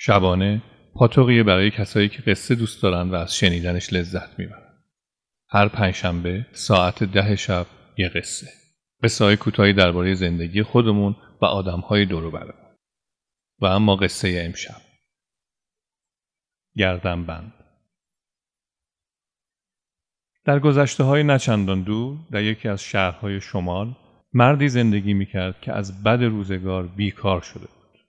شبانه پاتوقیه برای کسایی که قصه دوست دارن و از شنیدنش لذت می‌برن. هر پنجشنبه ساعت ده شب یه قصه. قصه های کوتاهی درباره زندگی خودمون و آدم های دورو برمون. و اما قصه امشب. گردن بند. در گذشته های نچندان دور در یکی از شهرهای شمال مردی زندگی می‌کرد که از بد روزگار بیکار شده بود.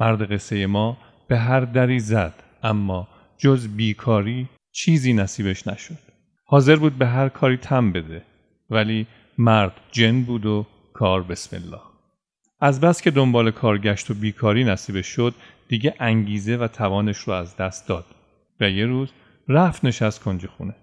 مرد قصه ما به هر دری زد اما جز بیکاری چیزی نصیبش نشد. حاضر بود به هر کاری تم بده ولی مرد جن بود و کار بسم الله. از بس که دنبال کار گشت و بیکاری نصیبش شد دیگه انگیزه و توانش رو از دست داد و یه روز رفت نشست کنج خونه.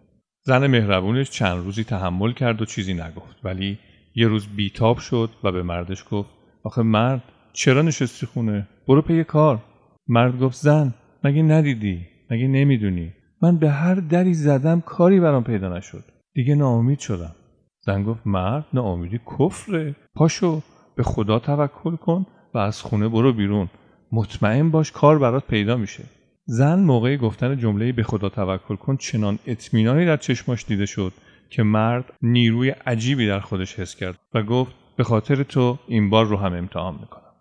زن مهربونش چند روزی تحمل کرد و چیزی نگفت ولی یه روز بیتاب شد و به مردش گفت آخه مرد چرا نشستی خونه برو پی کار مرد گفت زن مگه ندیدی؟ مگه نمی‌دونی؟ من به هر دری زدم کاری برام پیدا نشد. دیگه ناامید شدم. زن گفت مرد ناامیدی کفره. پاشو به خدا توکل کن و از خونه برو بیرون. مطمئن باش کار برات پیدا میشه. زن موقع گفتن جمله به خدا توکل کن چنان اطمینانی در چشماش دیده شد که مرد نیروی عجیبی در خودش حس کرد و گفت به خاطر تو این بار رو هم امتحان می‌کنم.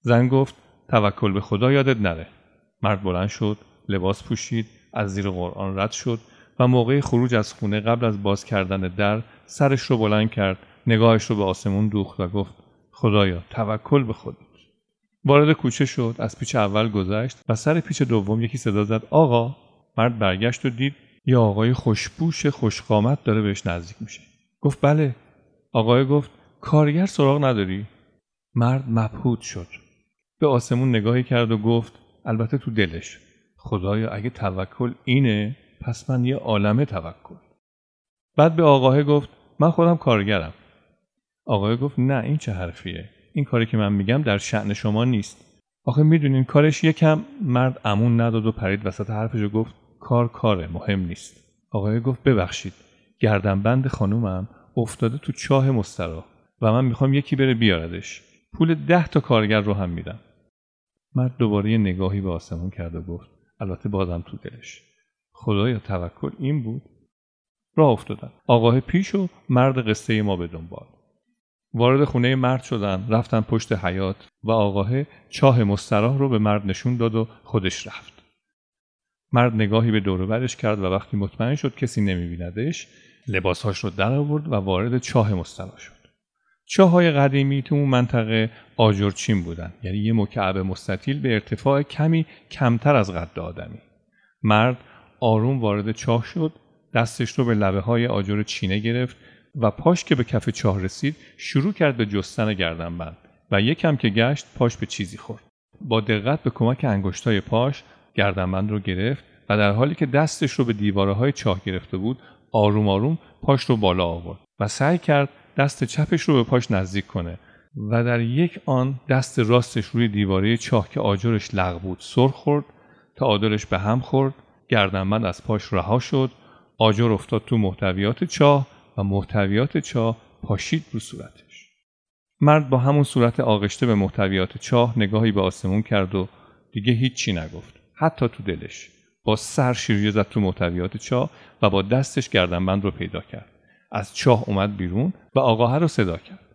زن گفت توکل به خدا یادت نره. مرد بلند شد لباس پوشید از زیر قرآن رد شد و موقع خروج از خونه قبل از باز کردن در سرش رو بلند کرد نگاهش رو به آسمون دوخت و گفت خدایا توکل به خودت. وارد کوچه شد از پیچ اول گذشت و سر پیچ دوم یکی صدا زد آقا. مرد برگشت و دید یه آقای خوشپوش خوشقامت داره بهش نزدیک میشه. گفت بله. آقای گفت کارگر سراغ نداری. مرد مبهوت شد. به آسمون نگاهی کرد و گفت البته تو دلش. خدایا اگه توکل اینه پس من یه عالمه توکل. بعد به آقاه گفت من خودم کارگرم. آقای گفت نه این چه حرفیه. این کاری که من میگم در شعن شما نیست. آخه می‌دونین کارش یکم مرد امون نداد و پرید وسط حرفش و گفت کار کاره مهم نیست. آقای گفت ببخشید گردنبند خانومم افتاده تو چاه مسترا و من می‌خوام یکی بره بیاردش. پول ده تا کارگر رو هم میدم. مرد دوباره یه نگاهی به آسمون کرد و گفت البته بازم تو دلش. خدایا توکل این بود؟ راه افتادن آقاه پیش و مرد قصه ما به دنبال. وارد خونه مرد شدن رفتن پشت حیات و آقاه چاه مستراح رو به مرد نشون داد و خودش رفت. مرد نگاهی به دور کرد و وقتی مطمئن شد کسی نمیبیندش لباسهاش رو در آورد و وارد چاه مستراح شد. چاه های قدیمی تو اون منطقه آجرچین بودن. یعنی یه مکعب مستطیل به ارتفاع کمی کمتر از قد آدمی. مرد آروم وارد چاه شد دستش رو به لبه های آجر چینه گرفت و پاش که به کف چاه رسید شروع کرد به جستن گردنبند و یکم که گشت پاش به چیزی خورد. با دقت به کمک انگشتای پاش گردنبند رو گرفت و در حالی که دستش رو به دیواره های چاه گرفته بود آروم آروم پاش رو بالا آورد و سعی کرد دست چپش رو به پاش نزدیک کنه و در یک آن دست راستش روی دیواره چاه که آجرش لغ بود سر خورد آجرش به هم خورد گردنبند از پاش رها شد آجر افتاد تو محتویات چاه و محتویات چاه پاشید رو صورتش. مرد با همون صورت آغشته به محتویات چاه نگاهی به آسمون کرد و دیگه هیچی نگفت حتی تو دلش. با سر شیریه زد تو محتویات چاه و با دستش گردنبند رو پیدا کرد. از چاه اومد بیرون و آقاه رو صدا کرد.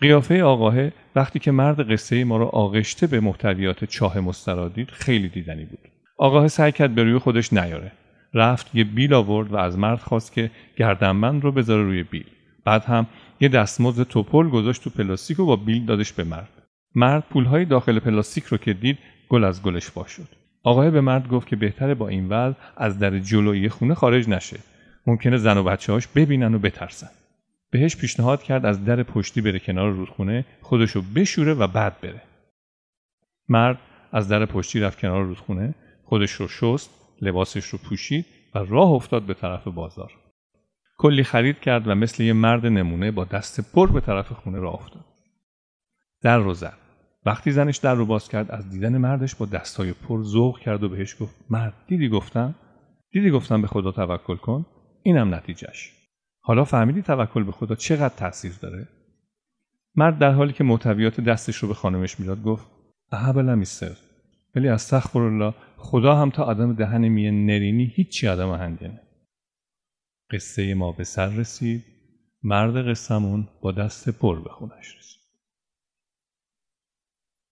قیافه آقاه وقتی که مرد قصه ما رو آغشته به محتویات چاه مسترادید خیلی دیدنی بود. آقاه سعی کرد به روی خودش نیاره. رفت یه بیل آورد و از مرد خواست که گردنبند رو بذاره روی بیل. بعد هم یه دستمزد توپل گذاشت تو پلاستیک و با بیل دادش به مرد. مرد پولهای داخل پلاستیک رو که دید گل از گلش وا شد. آقای به مرد گفت که بهتره با این وضع از در جلویی خونه خارج نشه. ممکنه زن و بچه هاش ببینن و بترسن. بهش پیشنهاد کرد از در پشتی بره کنار رودخونه خودشو بشوره و بعد بره. مرد از در پشتی رفت کنار رودخونه خودش رو شست لباسش رو پوشید و راه افتاد به طرف بازار. کلی خرید کرد و مثل یه مرد نمونه با دست پر به طرف خونه راه افتاد. در رو زد. وقتی زنش در رو باز کرد از دیدن مردش با دستای پر ذوق کرد و بهش گفت مرد دیدی گفتم؟ دیدی گفتم به خدا توکل کن؟ اینم نتیجهش حالا فهمیدی توکل به خدا چقدر تاثیر داره؟ مرد در حالی که محتویات دستش رو به خانمش می‌داد گفت اهبل میستر ولی از الله خدا هم تا آدم دهن میه نرینی هیچی آدم هنگنه قصه ما به سر رسید مرد قصمون با دست پر به خونش رسید.